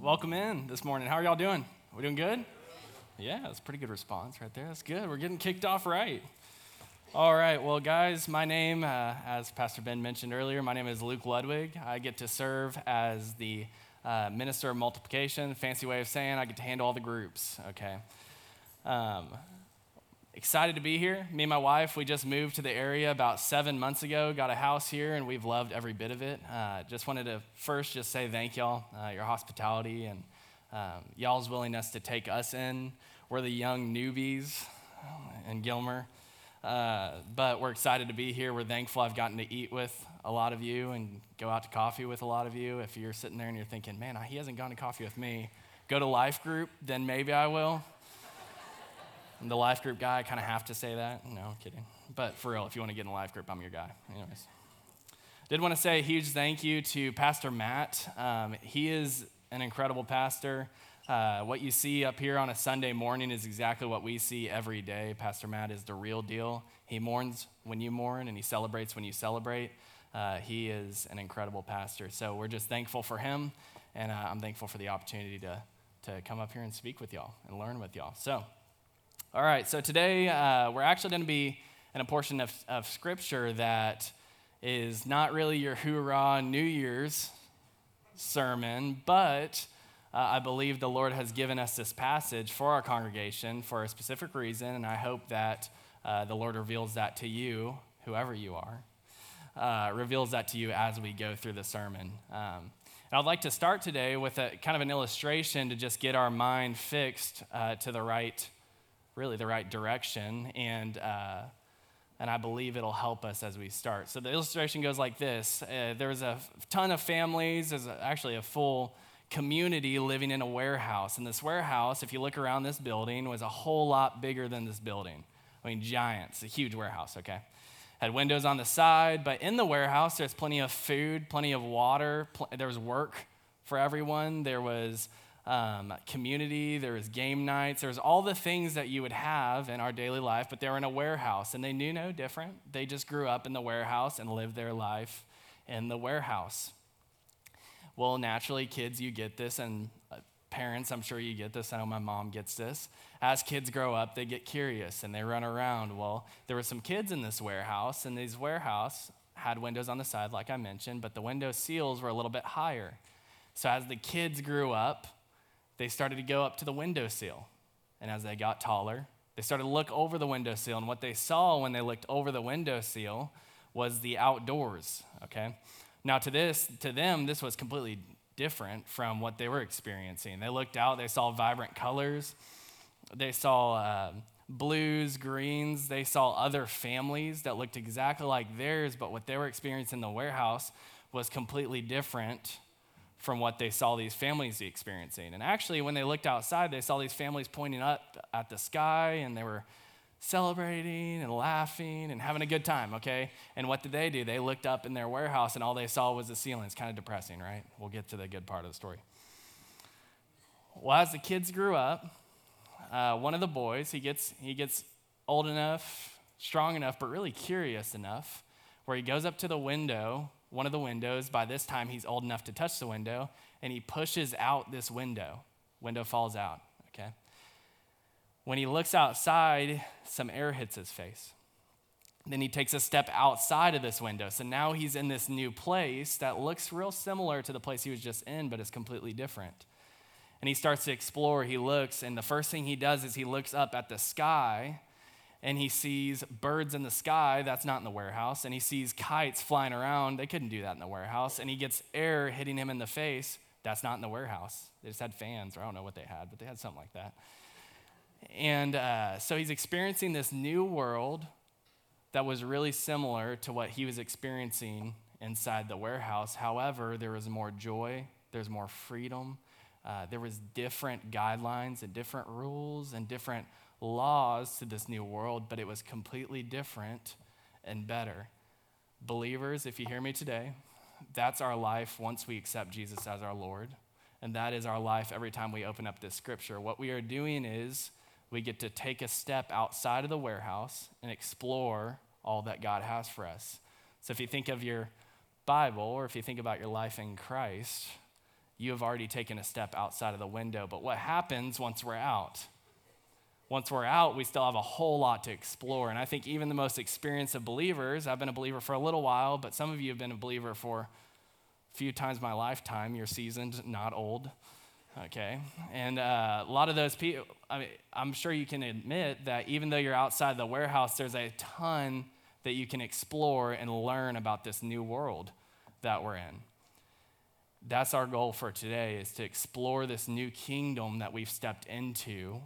Welcome in this morning. How are y'all doing? We doing good? Yeah, that's a pretty good response right there. That's good. We're getting kicked off right. All right, well, guys, my name, uh, as Pastor Ben mentioned earlier, my name is Luke Ludwig. I get to serve as the uh, minister of multiplication. Fancy way of saying I get to handle all the groups, okay? Um, excited to be here. Me and my wife, we just moved to the area about seven months ago, got a house here, and we've loved every bit of it. Uh, just wanted to first just say thank y'all, uh, your hospitality, and um, y'all's willingness to take us in. We're the young newbies in Gilmer. Uh, but we're excited to be here. We're thankful I've gotten to eat with a lot of you and go out to coffee with a lot of you. If you're sitting there and you're thinking, man, he hasn't gone to coffee with me, go to Life Group, then maybe I will. I'm the Life Group guy, I kind of have to say that. No, kidding. But for real, if you want to get in the Life Group, I'm your guy. Anyways. Did want to say a huge thank you to Pastor Matt. Um, he is an incredible pastor. Uh, what you see up here on a Sunday morning is exactly what we see every day. Pastor Matt is the real deal. He mourns when you mourn, and he celebrates when you celebrate. Uh, he is an incredible pastor. So we're just thankful for him, and uh, I'm thankful for the opportunity to, to come up here and speak with y'all and learn with y'all. So, all right, so today uh, we're actually going to be in a portion of, of Scripture that is not really your hoorah New Year's sermon, but uh, I believe the Lord has given us this passage for our congregation for a specific reason, and I hope that uh, the Lord reveals that to you, whoever you are, uh, reveals that to you as we go through the sermon. Um, and I'd like to start today with a kind of an illustration to just get our mind fixed uh, to the right, really the right direction, and uh, and I believe it'll help us as we start. So the illustration goes like this: uh, was a ton of families. There's actually a full community living in a warehouse. And this warehouse, if you look around this building, was a whole lot bigger than this building. I mean, giants, a huge warehouse, okay? Had windows on the side, but in the warehouse, there's plenty of food, plenty of water, pl- there was work for everyone, there was um, community, there was game nights, there was all the things that you would have in our daily life, but they were in a warehouse and they knew no different. They just grew up in the warehouse and lived their life in the warehouse. Well, naturally, kids, you get this, and uh, parents, I'm sure you get this. I know my mom gets this. As kids grow up, they get curious and they run around. Well, there were some kids in this warehouse, and these warehouse had windows on the side, like I mentioned, but the window seals were a little bit higher. So as the kids grew up, they started to go up to the window seal. And as they got taller, they started to look over the window seal. And what they saw when they looked over the window seal was the outdoors, okay? Now, to this, to them, this was completely different from what they were experiencing. They looked out, they saw vibrant colors, they saw uh, blues, greens, they saw other families that looked exactly like theirs, but what they were experiencing in the warehouse was completely different from what they saw these families experiencing. And actually, when they looked outside, they saw these families pointing up at the sky and they were celebrating and laughing and having a good time, okay? And what did they do? They looked up in their warehouse and all they saw was the ceiling. It's kind of depressing, right? We'll get to the good part of the story. Well, as the kids grew up, uh, one of the boys, he gets, he gets old enough, strong enough, but really curious enough, where he goes up to the window, one of the windows. By this time, he's old enough to touch the window, and he pushes out this window. Window falls out, okay? When he looks outside, some air hits his face. Then he takes a step outside of this window. So now he's in this new place that looks real similar to the place he was just in, but is completely different. And he starts to explore. He looks, and the first thing he does is he looks up at the sky and he sees birds in the sky. That's not in the warehouse. And he sees kites flying around. They couldn't do that in the warehouse. And he gets air hitting him in the face. That's not in the warehouse. They just had fans, or I don't know what they had, but they had something like that. And uh, so he's experiencing this new world that was really similar to what he was experiencing inside the warehouse. However, there was more joy, there's more freedom, uh, there was different guidelines and different rules and different laws to this new world, but it was completely different and better. Believers, if you hear me today, that's our life once we accept Jesus as our Lord. And that is our life every time we open up this scripture. What we are doing is we get to take a step outside of the warehouse and explore all that God has for us. So if you think of your Bible or if you think about your life in Christ, you have already taken a step outside of the window. But what happens once we're out? Once we're out, we still have a whole lot to explore. And I think even the most experienced of believers, I've been a believer for a little while, but some of you have been a believer for a few times my lifetime. You're seasoned, not old. Okay. And uh, a lot of those people, I mean, I'm sure you can admit that even though you're outside the warehouse, there's a ton that you can explore and learn about this new world that we're in. That's our goal for today is to explore this new kingdom that we've stepped into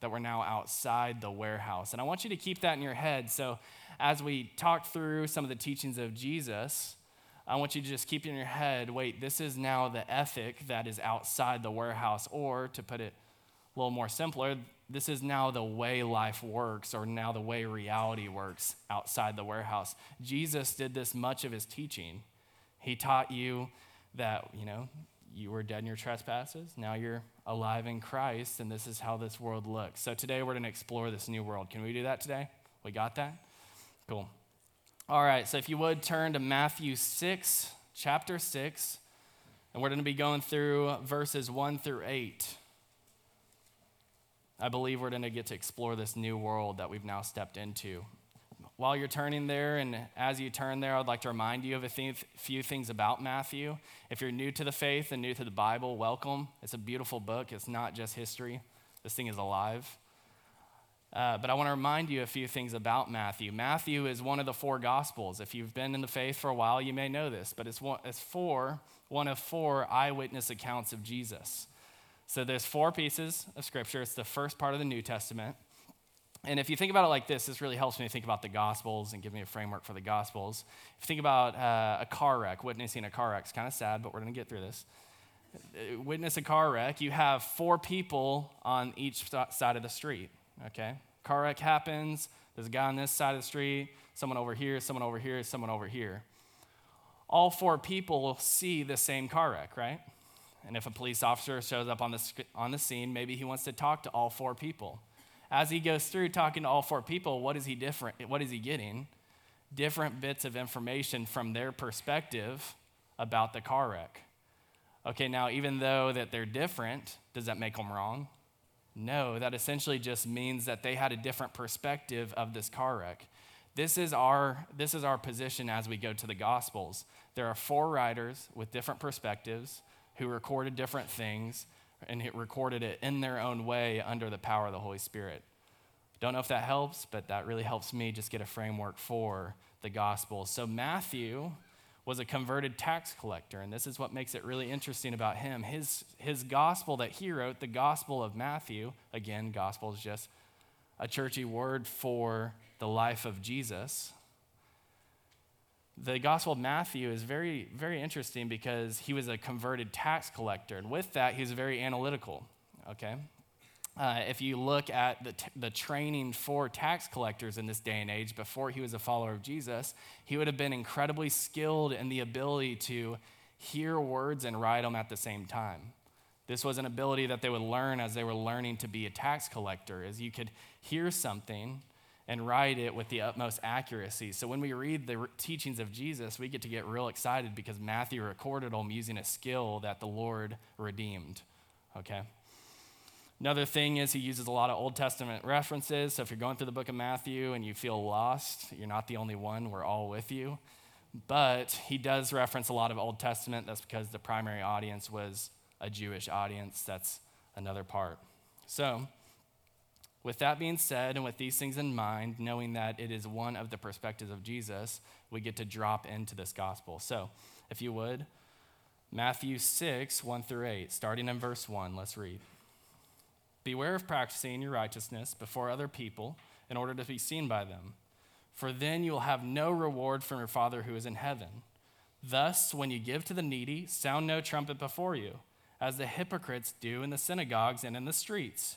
that we're now outside the warehouse. And I want you to keep that in your head. So, as we talk through some of the teachings of Jesus, I want you to just keep in your head wait, this is now the ethic that is outside the warehouse. Or, to put it a little more simpler, this is now the way life works, or now the way reality works outside the warehouse. Jesus did this much of his teaching. He taught you that, you know, you were dead in your trespasses. Now you're alive in Christ, and this is how this world looks. So today we're going to explore this new world. Can we do that today? We got that? Cool. All right, so if you would turn to Matthew 6, chapter 6, and we're going to be going through verses 1 through 8. I believe we're going to get to explore this new world that we've now stepped into while you're turning there, and as you turn there, I'd like to remind you of a few things about Matthew. If you're new to the faith and new to the Bible, welcome. It's a beautiful book, it's not just history, this thing is alive. Uh, but I want to remind you a few things about Matthew. Matthew is one of the four Gospels. If you've been in the faith for a while, you may know this, but it's one, it's four, one of four eyewitness accounts of Jesus. So there's four pieces of Scripture. It's the first part of the New Testament. And if you think about it like this, this really helps me think about the Gospels and give me a framework for the Gospels. If you think about uh, a car wreck, witnessing a car wreck, it's kind of sad, but we're going to get through this. Witness a car wreck, you have four people on each side of the street, okay? Car wreck happens, there's a guy on this side of the street, someone over here, someone over here, someone over here. All four people see the same car wreck, right? And if a police officer shows up on the, on the scene, maybe he wants to talk to all four people as he goes through talking to all four people, what is he different? What is he getting? Different bits of information from their perspective about the car wreck. Okay, now even though that they're different, does that make them wrong? No, that essentially just means that they had a different perspective of this car wreck. This is our this is our position as we go to the gospels. There are four writers with different perspectives who recorded different things and it recorded it in their own way under the power of the Holy Spirit. Don't know if that helps, but that really helps me just get a framework for the gospel. So, Matthew was a converted tax collector, and this is what makes it really interesting about him. His, his gospel that he wrote, the Gospel of Matthew, again, gospel is just a churchy word for the life of Jesus the Gospel of Matthew is very, very interesting because he was a converted tax collector. And with that, he was very analytical, okay? Uh, if you look at the, t- the training for tax collectors in this day and age, before he was a follower of Jesus, he would have been incredibly skilled in the ability to hear words and write them at the same time. This was an ability that they would learn as they were learning to be a tax collector, as you could hear something and write it with the utmost accuracy. So when we read the teachings of Jesus, we get to get real excited because Matthew recorded them using a skill that the Lord redeemed. Okay? Another thing is he uses a lot of Old Testament references. So if you're going through the book of Matthew and you feel lost, you're not the only one. We're all with you. But he does reference a lot of Old Testament. That's because the primary audience was a Jewish audience. That's another part. So, with that being said, and with these things in mind, knowing that it is one of the perspectives of Jesus, we get to drop into this gospel. So, if you would, Matthew 6, 1 through 8, starting in verse 1, let's read. Beware of practicing your righteousness before other people in order to be seen by them, for then you will have no reward from your Father who is in heaven. Thus, when you give to the needy, sound no trumpet before you, as the hypocrites do in the synagogues and in the streets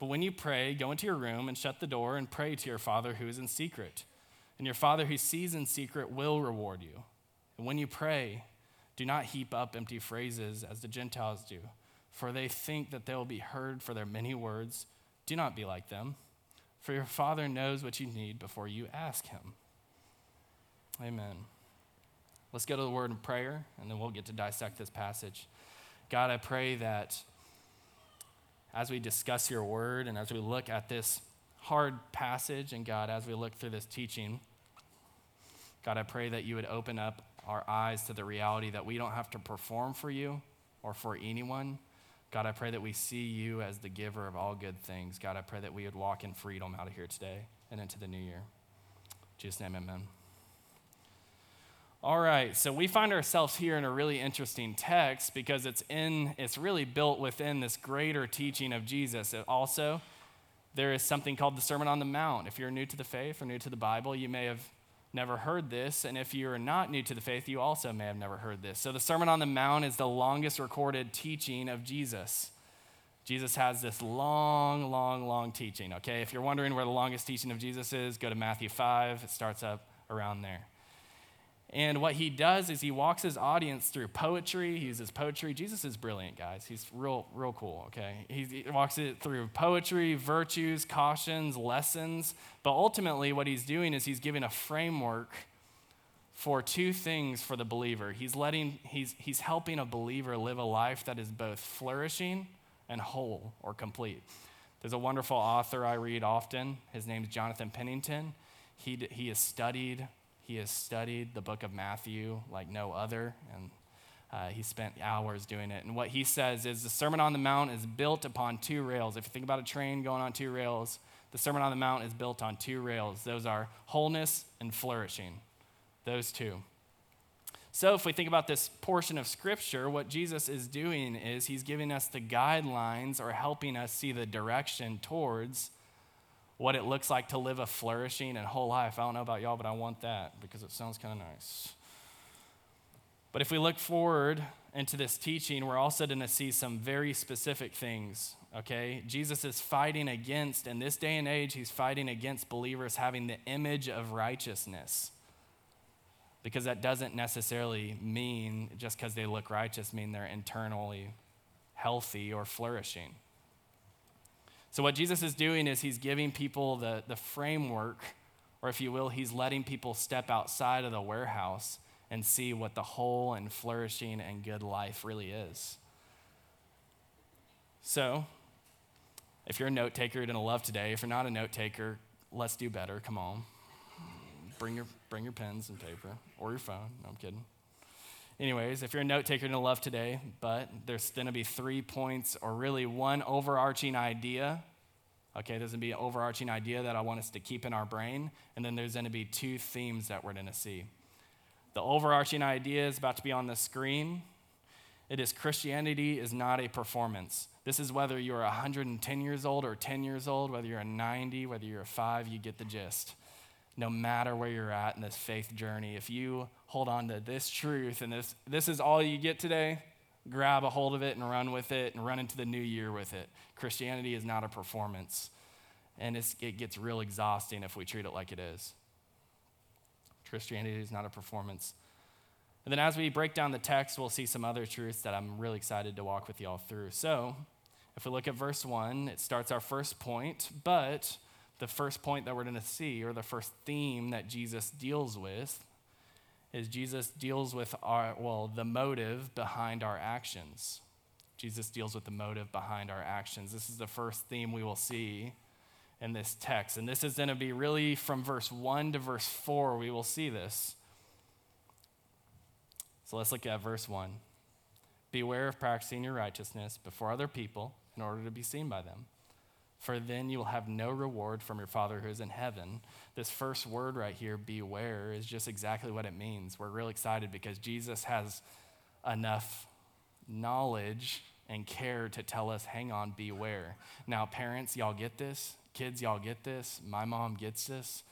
But when you pray, go into your room and shut the door and pray to your Father who is in secret. And your Father who sees in secret will reward you. And when you pray, do not heap up empty phrases as the Gentiles do, for they think that they will be heard for their many words. Do not be like them, for your Father knows what you need before you ask Him. Amen. Let's go to the word in prayer, and then we'll get to dissect this passage. God, I pray that as we discuss your word and as we look at this hard passage, and God, as we look through this teaching, God, I pray that you would open up our eyes to the reality that we don't have to perform for you or for anyone. God, I pray that we see you as the giver of all good things. God, I pray that we would walk in freedom out of here today and into the new year. In Jesus' name, amen. All right, so we find ourselves here in a really interesting text because it's in it's really built within this greater teaching of Jesus. It also, there is something called the Sermon on the Mount. If you're new to the faith or new to the Bible, you may have never heard this, and if you're not new to the faith, you also may have never heard this. So the Sermon on the Mount is the longest recorded teaching of Jesus. Jesus has this long, long, long teaching, okay? If you're wondering where the longest teaching of Jesus is, go to Matthew 5. It starts up around there. And what he does is he walks his audience through poetry. He uses poetry. Jesus is brilliant, guys. He's real, real cool, okay? He, walks it through poetry, virtues, cautions, lessons. But ultimately, what he's doing is he's giving a framework for two things for the believer. He's letting, he's, he's helping a believer live a life that is both flourishing and whole or complete. There's a wonderful author I read often. His name is Jonathan Pennington. He, he has studied he has studied the book of Matthew like no other, and uh, he spent hours doing it. And what he says is the Sermon on the Mount is built upon two rails. If you think about a train going on two rails, the Sermon on the Mount is built on two rails. Those are wholeness and flourishing. Those two. So, if we think about this portion of Scripture, what Jesus is doing is he's giving us the guidelines or helping us see the direction towards what it looks like to live a flourishing and whole life. I don't know about y'all, but I want that because it sounds kind of nice. But if we look forward into this teaching, we're also going to see some very specific things, okay? Jesus is fighting against, in this day and age, he's fighting against believers having the image of righteousness. Because that doesn't necessarily mean, just because they look righteous, mean they're internally healthy or flourishing. So, what Jesus is doing is he's giving people the, the framework, or if you will, he's letting people step outside of the warehouse and see what the whole and flourishing and good life really is. So, if you're a note taker, you're going to love today. If you're not a note taker, let's do better. Come on. Bring your, bring your pens and paper or your phone. No, I'm kidding. Anyways, if you're a note taker, you're going to love today, but there's going to be three points or really one overarching idea. Okay, there's going to be an overarching idea that I want us to keep in our brain, and then there's going to be two themes that we're going to see. The overarching idea is about to be on the screen. It is Christianity is not a performance. This is whether you're 110 years old or 10 years old, whether you're a 90, whether you're a 5, you get the gist no matter where you're at in this faith journey. If you hold on to this truth and this, this is all you get today, grab a hold of it and run with it and run into the new year with it. Christianity is not a performance, and it gets real exhausting if we treat it like it is. Christianity is not a performance. And then as we break down the text, we'll see some other truths that I'm really excited to walk with y'all through. So, if we look at verse 1, it starts our first point, but the first point that we're going to see, or the first theme that Jesus deals with, is Jesus deals with our, well, the motive behind our actions. Jesus deals with the motive behind our actions. This is the first theme we will see in this text. And this is going to be really from verse 1 to verse 4, we will see this. So let's look at verse 1. Beware of practicing your righteousness before other people in order to be seen by them for then you will have no reward from your Father who is in heaven. This first word right here, beware, is just exactly what it means. We're real excited because Jesus has enough knowledge and care to tell us, hang on, beware. Now, parents, y'all get this. Kids, y'all get this. My mom gets this.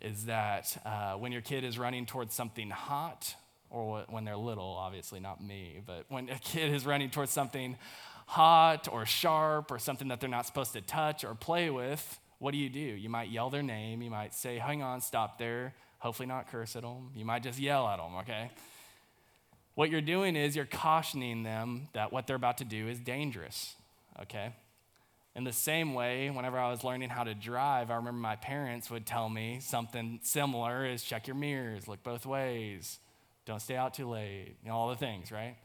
is that uh, when your kid is running towards something hot, or when they're little, obviously not me, but when a kid is running towards something hot or sharp or something that they're not supposed to touch or play with, what do you do? You might yell their name. You might say, hang on, stop there. Hopefully, not curse at them. You might just yell at them, okay? What you're doing is you're cautioning them that what they're about to do is dangerous, okay? In the same way, whenever I was learning how to drive, I remember my parents would tell me something similar is check your mirrors, look both ways, don't stay out too late, you know, all the things, right?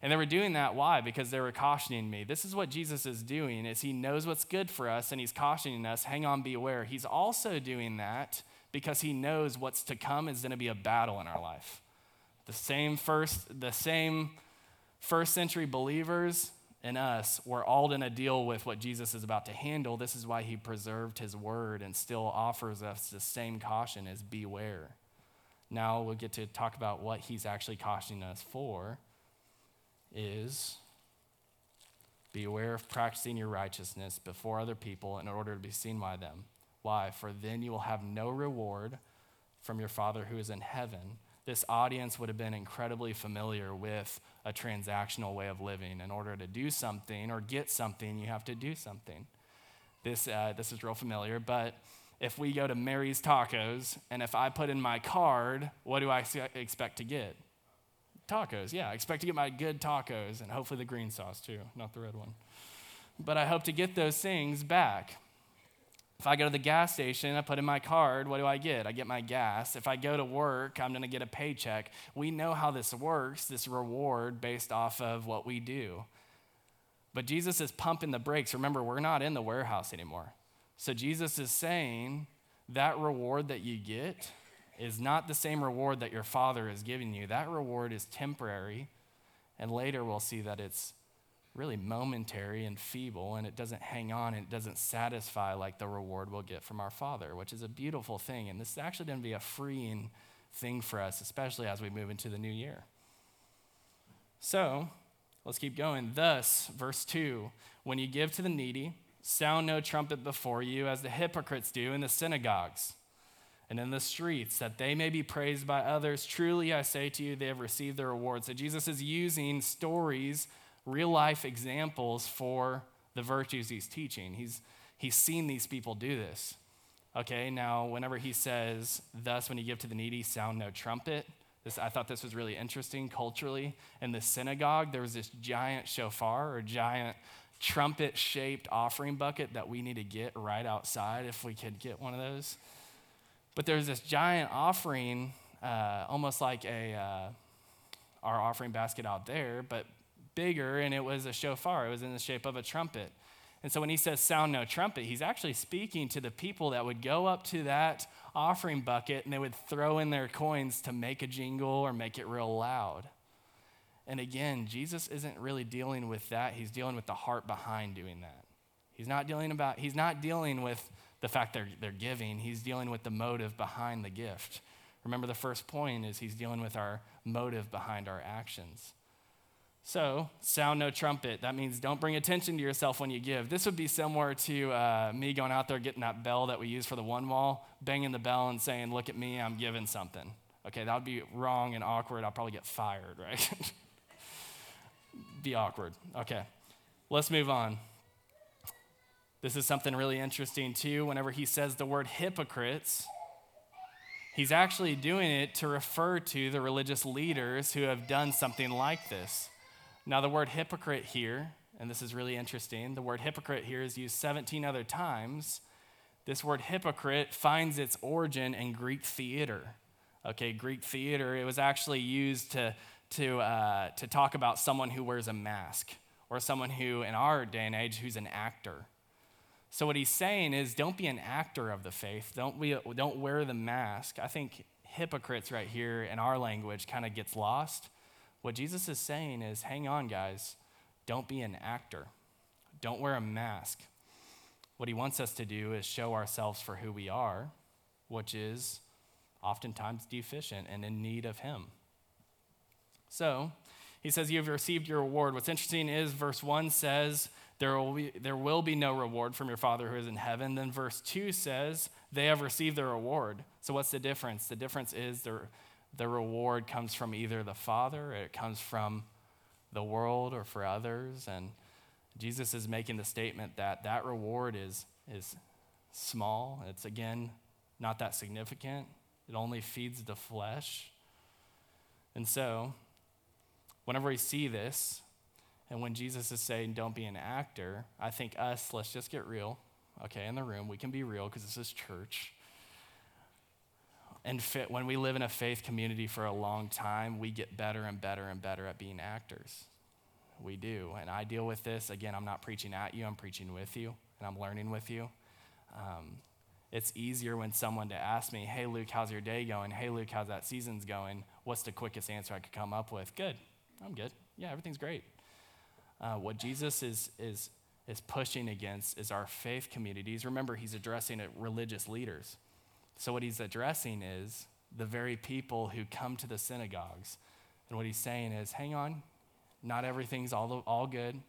And they were doing that why? Because they were cautioning me. This is what Jesus is doing is he knows what's good for us and he's cautioning us, hang on, beware. He's also doing that because he knows what's to come is going to be a battle in our life. The same first the same first century believers and us were all going to deal with what Jesus is about to handle. This is why he preserved his word and still offers us the same caution as beware. Now we'll get to talk about what he's actually cautioning us for is beware of practicing your righteousness before other people in order to be seen by them. Why? For then you will have no reward from your Father who is in heaven. This audience would have been incredibly familiar with a transactional way of living. In order to do something or get something, you have to do something. This, uh, this is real familiar, but if we go to Mary's Tacos and if I put in my card, what do I expect to get? Tacos, yeah. I expect to get my good tacos and hopefully the green sauce too, not the red one. But I hope to get those things back. If I go to the gas station, I put in my card, what do I get? I get my gas. If I go to work, I'm going to get a paycheck. We know how this works, this reward based off of what we do. But Jesus is pumping the brakes. Remember, we're not in the warehouse anymore. So Jesus is saying that reward that you get is not the same reward that your father is giving you. That reward is temporary. And later we'll see that it's really momentary and feeble and it doesn't hang on and it doesn't satisfy like the reward we'll get from our father, which is a beautiful thing. And this is actually going to be a freeing thing for us, especially as we move into the new year. So let's keep going. Thus, verse 2 when you give to the needy, sound no trumpet before you as the hypocrites do in the synagogues and in the streets, that they may be praised by others. Truly, I say to you, they have received their reward. So, Jesus is using stories, real life examples for the virtues he's teaching. He's, he's seen these people do this. Okay, now, whenever he says, Thus, when you give to the needy, sound no trumpet, this, I thought this was really interesting culturally. In the synagogue, there was this giant shofar or giant trumpet shaped offering bucket that we need to get right outside if we could get one of those. But there's this giant offering, uh, almost like a uh, our offering basket out there, but bigger, and it was a shofar. It was in the shape of a trumpet. And so when he says sound no trumpet, he's actually speaking to the people that would go up to that offering bucket and they would throw in their coins to make a jingle or make it real loud. And again, Jesus isn't really dealing with that. He's dealing with the heart behind doing that. He's not dealing about he's not dealing with the fact they're, they're giving, he's dealing with the motive behind the gift. Remember, the first point is he's dealing with our motive behind our actions. So, sound no trumpet. That means don't bring attention to yourself when you give. This would be similar to uh, me going out there getting that bell that we use for the one wall, banging the bell and saying, Look at me, I'm giving something. Okay, that would be wrong and awkward. I'll probably get fired, right? be awkward. Okay, let's move on. This is something really interesting too. Whenever he says the word hypocrites, he's actually doing it to refer to the religious leaders who have done something like this. Now, the word hypocrite here, and this is really interesting, the word hypocrite here is used 17 other times. This word hypocrite finds its origin in Greek theater. Okay, Greek theater, it was actually used to, to, uh, to talk about someone who wears a mask or someone who, in our day and age, who's an actor. So what he's saying is don't be an actor of the faith. Don't, be, don't wear the mask. I think hypocrites right here in our language kind of gets lost. What Jesus is saying is hang on, guys. Don't be an actor. Don't wear a mask. What he wants us to do is show ourselves for who we are, which is oftentimes deficient and in need of him. So, He says, You have received your reward. What's interesting is verse 1 says, there will, be, there will be no reward from your Father who is in heaven. Then verse 2 says, They have received their reward. So, what's the difference? The difference is the, the reward comes from either the Father it comes from the world or for others. And Jesus is making the statement that that reward is, is small. It's, again, not that significant. It only feeds the flesh. And so, whenever we see this, and when Jesus is saying, don't be an actor, I think us, let's just get real, okay, in the room. We can be real because this is church. And fit, when we live in a faith community for a long time, we get better and better and better at being actors. We do. And I deal with this. Again, I'm not preaching at you, I'm preaching with you, and I'm learning with you. Um, it's easier when someone to ask me, hey, Luke, how's your day going? Hey, Luke, how's that season's going? What's the quickest answer I could come up with? Good. I'm good. Yeah, everything's great. Uh, what Jesus is, is, is pushing against is our faith communities. Remember, he's addressing it, religious leaders. So, what he's addressing is the very people who come to the synagogues. And what he's saying is, hang on, not everything's all, all good.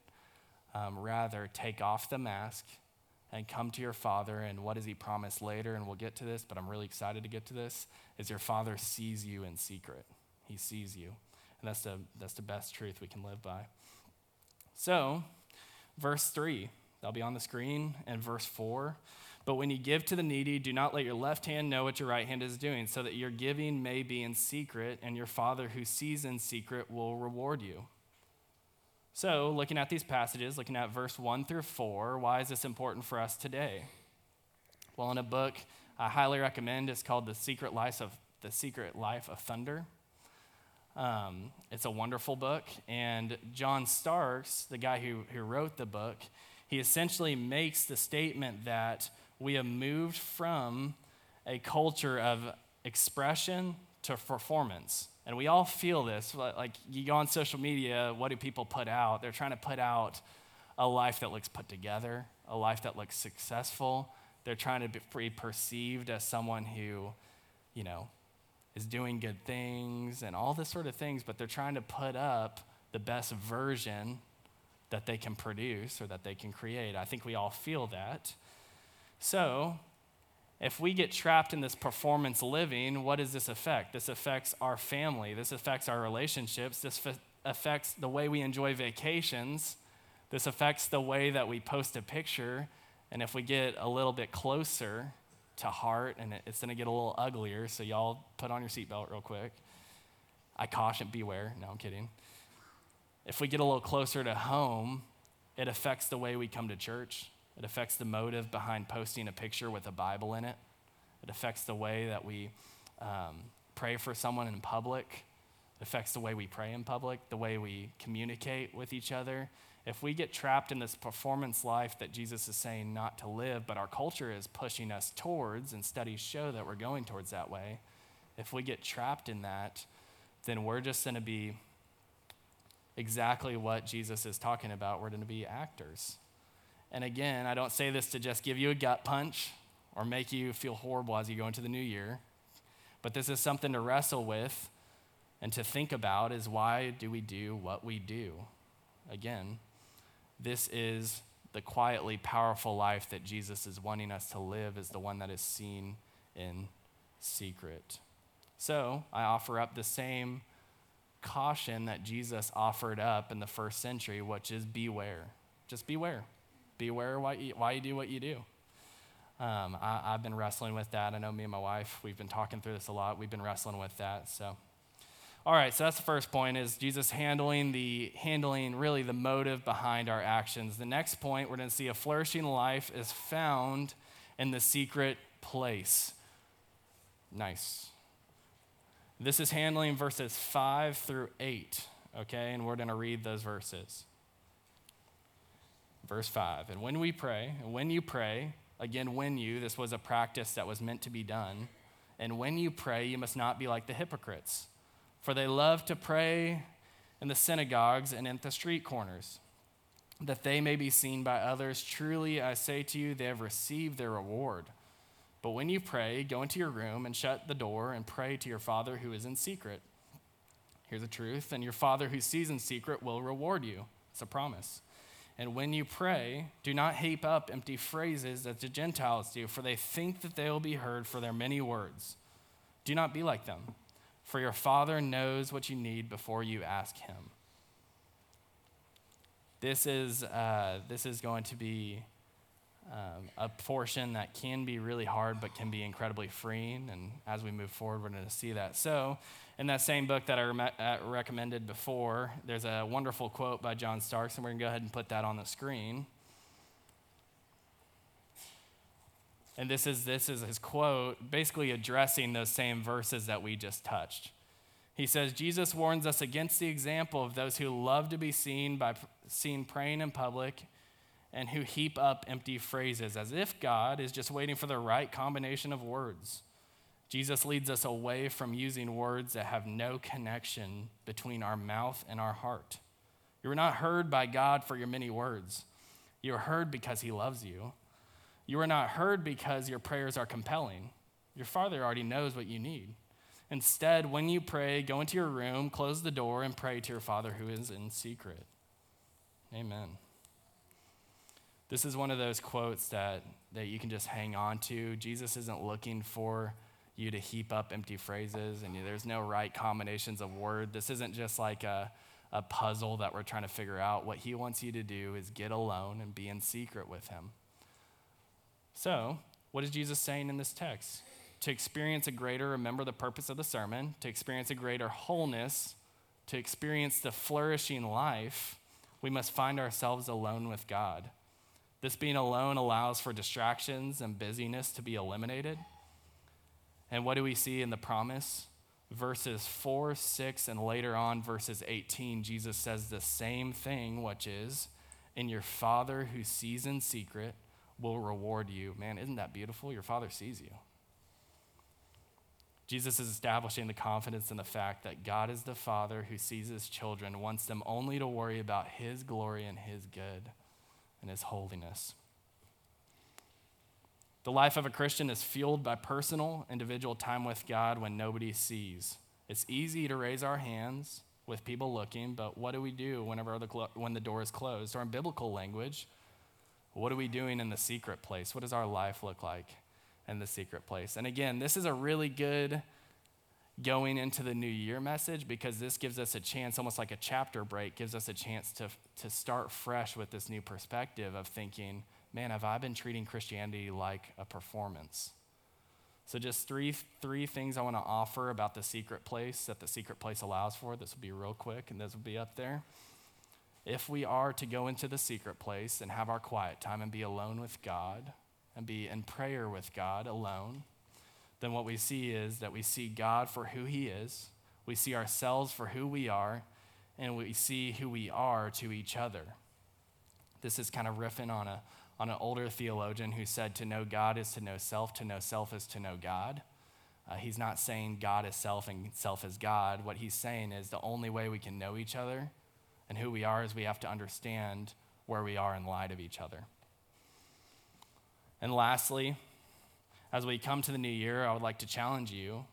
Um, rather, take off the mask and come to your father. And what does he promise later? And we'll get to this, but I'm really excited to get to this. Is your father sees you in secret? He sees you. And that's the, that's the best truth we can live by. So, verse 3, that'll be on the screen, and verse 4. But when you give to the needy, do not let your left hand know what your right hand is doing, so that your giving may be in secret, and your Father who sees in secret will reward you. So, looking at these passages, looking at verse 1 through 4, why is this important for us today? Well, in a book I highly recommend, it's called The Secret Life of, the Secret Life of Thunder. Um, it's a wonderful book. And John Starks, the guy who, who wrote the book, he essentially makes the statement that we have moved from a culture of expression to performance. And we all feel this. Like you go on social media, what do people put out? They're trying to put out a life that looks put together, a life that looks successful. They're trying to be perceived as someone who, you know, is doing good things and all this sort of things, but they're trying to put up the best version that they can produce or that they can create. I think we all feel that. So, if we get trapped in this performance living, what does this affect? This affects our family. This affects our relationships. This f- affects the way we enjoy vacations. This affects the way that we post a picture. And if we get a little bit closer to heart, and it's going to get a little uglier, so y'all put on your seatbelt real quick. I caution, beware. No, I'm kidding. If we get a little closer to home, it affects the way we come to church. It affects the motive behind posting a picture with a Bible in it. It affects the way that we um, pray for someone in public. It affects the way we pray in public, the way we communicate with each other. If we get trapped in this performance life that Jesus is saying not to live, but our culture is pushing us towards, and studies show that we're going towards that way, if we get trapped in that, then we're just going to be exactly what Jesus is talking about. We're going to be actors. And again, I don't say this to just give you a gut punch or make you feel horrible as you go into the new year, but this is something to wrestle with and to think about is why do we do what we do? Again, this is the quietly powerful life that Jesus is wanting us to live is the one that is seen in secret. So, I offer up the same caution that Jesus offered up in the first century, which is beware. Just beware. Beware why you, why you do what you do. Um, I, have been wrestling with that. I know me and my wife, we've been talking through this a lot. We've been wrestling with that. So, all right. So that's the first point: is Jesus handling the handling really the motive behind our actions. The next point we're going to see a flourishing life is found in the secret place. Nice. This is handling verses five through eight. Okay, and we're going to read those verses. Verse 5 And when we pray, and when you pray, again, when you, this was a practice that was meant to be done. And when you pray, you must not be like the hypocrites, for they love to pray in the synagogues and at the street corners, that they may be seen by others. Truly, I say to you, they have received their reward. But when you pray, go into your room and shut the door and pray to your Father who is in secret Here's the truth. And your Father who sees in secret will reward you. It's a promise. And when you pray, do not heap up empty phrases as the Gentiles do, for they think that they will be heard for their many words. Do not be like them, for your Father knows what you need before you ask Him. This is, uh, this is going to be um, a portion that can be really hard but can be incredibly freeing. And as we move forward, we're going to see that. So, in that same book that I re- uh, recommended before, there's a wonderful quote by John Starks, and we're going to go ahead and put that on the screen. And this is, this is his quote, basically addressing those same verses that we just touched. He says, Jesus warns us against the example of those who love to be seen by seen praying in public and who heap up empty phrases as if God is just waiting for the right combination of words. Jesus leads us away from using words that have no connection between our mouth and our heart. You are not heard by God for your many words. You are heard because He loves you. You are not heard because your prayers are compelling. Your Father already knows what you need. Instead, when you pray, go into your room, close the door, and pray to your Father who is in secret. Amen. This is one of those quotes that, that you can just hang on to. Jesus isn't looking for you to heap up empty phrases, and there's no right combinations of word. This isn't just like a, a puzzle that we're trying to figure out. What he wants you to do is get alone and be in secret with him. So, what is Jesus saying in this text? To experience a greater, remember the purpose of the sermon, to experience a greater wholeness, to experience the flourishing life, we must find ourselves alone with God. This being alone allows for distractions and busyness to be eliminated. And what do we see in the promise? Verses 4, 6, and later on, verses 18, Jesus says the same thing, which is, In your Father who sees in secret will reward you. Man, isn't that beautiful? Your Father sees you. Jesus is establishing the confidence in the fact that God is the Father who sees his children, wants them only to worry about his glory and his good and his holiness. The life of a Christian is fueled by personal, individual time with God when nobody sees. It's easy to raise our hands with people looking, but what do we do whenever the when the door is closed? Or in biblical language, what are we doing in the secret place? What does our life look like in the secret place? And again, this is a really good going into the new year message because this gives us a chance, almost like a chapter break, gives us a chance to, to start fresh with this new perspective of thinking, man, have I been treating Christianity like a performance? So, just three, three things I want to offer about the secret place that the secret place allows for. This will be real quick, and this will be up there. If we are to go into the secret place and have our quiet time and be alone with God and be in prayer with God alone, then what we see is that we see God for who He is, we see ourselves for who we are, and we see who we are to each other. This is kind of riffing on, a, on an older theologian who said, To know God is to know self, to know self is to know God. Uh, he's not saying God is self and self is God. What he's saying is the only way we can know each other and who we are is we have to understand where we are in light of each other. And lastly, as we come to the new year, I would like to challenge you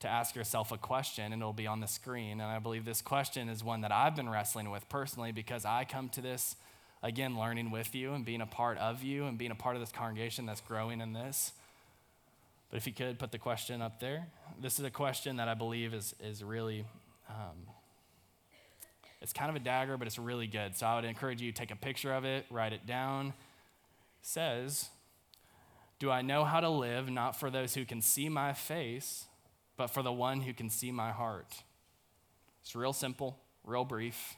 to ask yourself a question, and it'll be on the screen. And I believe this question is one that I've been wrestling with personally because I come to this, again, learning with you and being a part of you and being a part of this congregation that's growing in this. But if you could put the question up there, this is a question that I believe is, is really, um, it's kind of a dagger, but it's really good. So I would encourage you to take a picture of it, write it down. It says, do I know how to live not for those who can see my face, but for the one who can see my heart? It's real simple, real brief.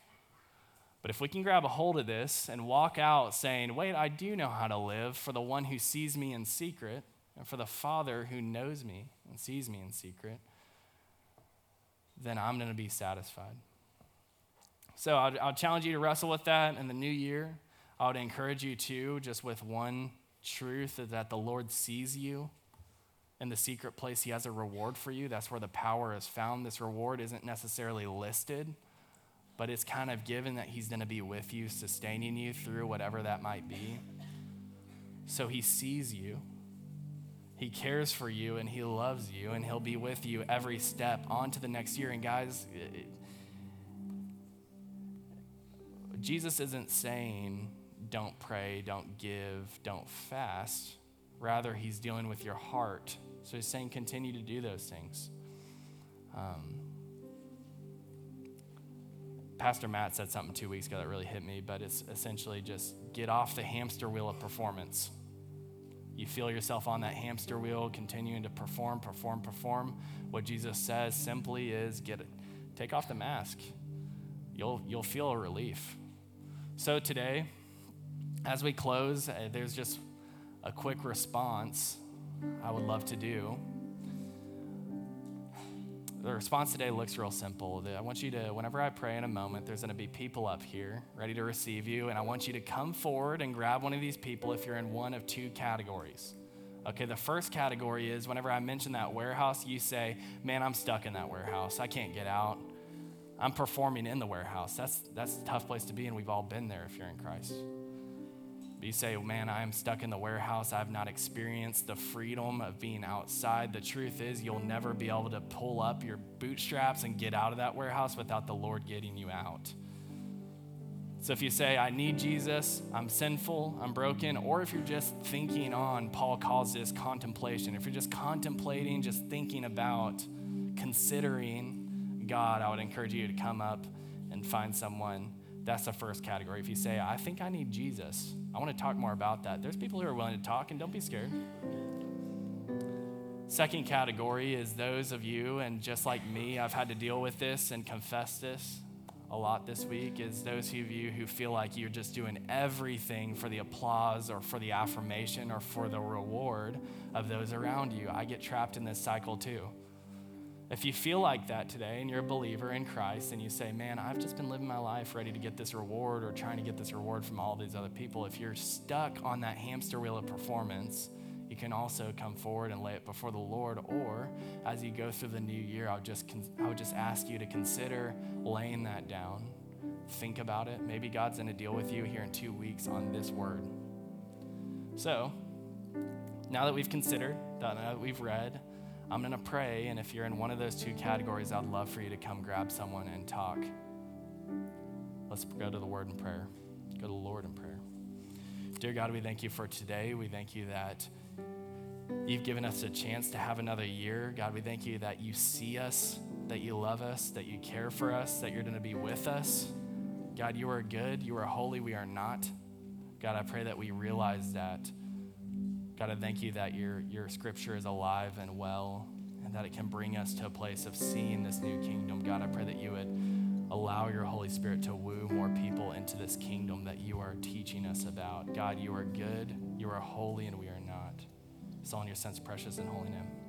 But if we can grab a hold of this and walk out saying, wait, I do know how to live for the one who sees me in secret and for the Father who knows me and sees me in secret, then I'm going to be satisfied. So I'll, I'll challenge you to wrestle with that in the new year. I would encourage you to, just with one truth that the Lord sees you in the secret place. He has a reward for you. That's where the power is found. This reward isn't necessarily listed, but it's kind of given that He's going to be with you, sustaining you through whatever that might be. So He sees you. He cares for you and he loves you and he'll be with you every step on to the next year. And guys, Jesus isn't saying, don't pray, don't give, don't fast. Rather, he's dealing with your heart. So he's saying, continue to do those things. Um, Pastor Matt said something two weeks ago that really hit me, but it's essentially just get off the hamster wheel of performance. You feel yourself on that hamster wheel, continuing to perform, perform, perform. What Jesus says simply is get it, take off the mask. You'll, you'll feel a relief. So today, as we close, uh, there's just a quick response I would love to do the response today looks real simple. I want you to, whenever I pray in a moment, there's going to be people up here ready to receive you, and I want you to come forward and grab one of these people if you're in one of two categories. Okay, the first category is whenever I mention that warehouse, you say, Man, I'm stuck in that warehouse. I can't get out. I'm performing in the warehouse. That's, that's a tough place to be, and we've all been there if you're in Christ But you say, oh, man, I am stuck in the warehouse. I've not experienced the freedom of being outside. The truth is, you'll never be able to pull up your bootstraps and get out of that warehouse without the Lord getting you out. So if you say, I need Jesus, I'm sinful, I'm broken, or if you're just thinking on, Paul calls this contemplation. If you're just contemplating, just thinking about, considering God, I would encourage you to come up and find someone. That's the first category. If you say, I think I need Jesus, I want to talk more about that. There's people who are willing to talk, and don't be scared. Second category is those of you, and just like me, I've had to deal with this and confess this a lot this week, is those of you who feel like you're just doing everything for the applause or for the affirmation or for the reward of those around you. I get trapped in this cycle too. If you feel like that today and you're a believer in Christ and you say, man, I've just been living my life ready to get this reward or trying to get this reward from all these other people, if you're stuck on that hamster wheel of performance, you can also come forward and lay it before the Lord. Or as you go through the new year, I'll just, I would just ask you to consider laying that down. Think about it. Maybe God's going to deal with you here in two weeks on this word. So, now that we've considered, now that we've read, I'm going to pray, and if you're in one of those two categories, I'd love for you to come grab someone and talk. Let's go to the Word in prayer. Go to the Lord in prayer. Dear God, we thank you for today. We thank you that you've given us a chance to have another year. God, we thank you that you see us, that you love us, that you care for us, that you're going to be with us. God, you are good. You are holy. We are not. God, I pray that we realize that. God, I thank you that your, your scripture is alive and well and that it can bring us to a place of seeing this new kingdom. God, I pray that you would allow your Holy Spirit to woo more people into this kingdom that you are teaching us about. God, you are good, you are holy, and we are not. It's all in your sense, precious and holy name.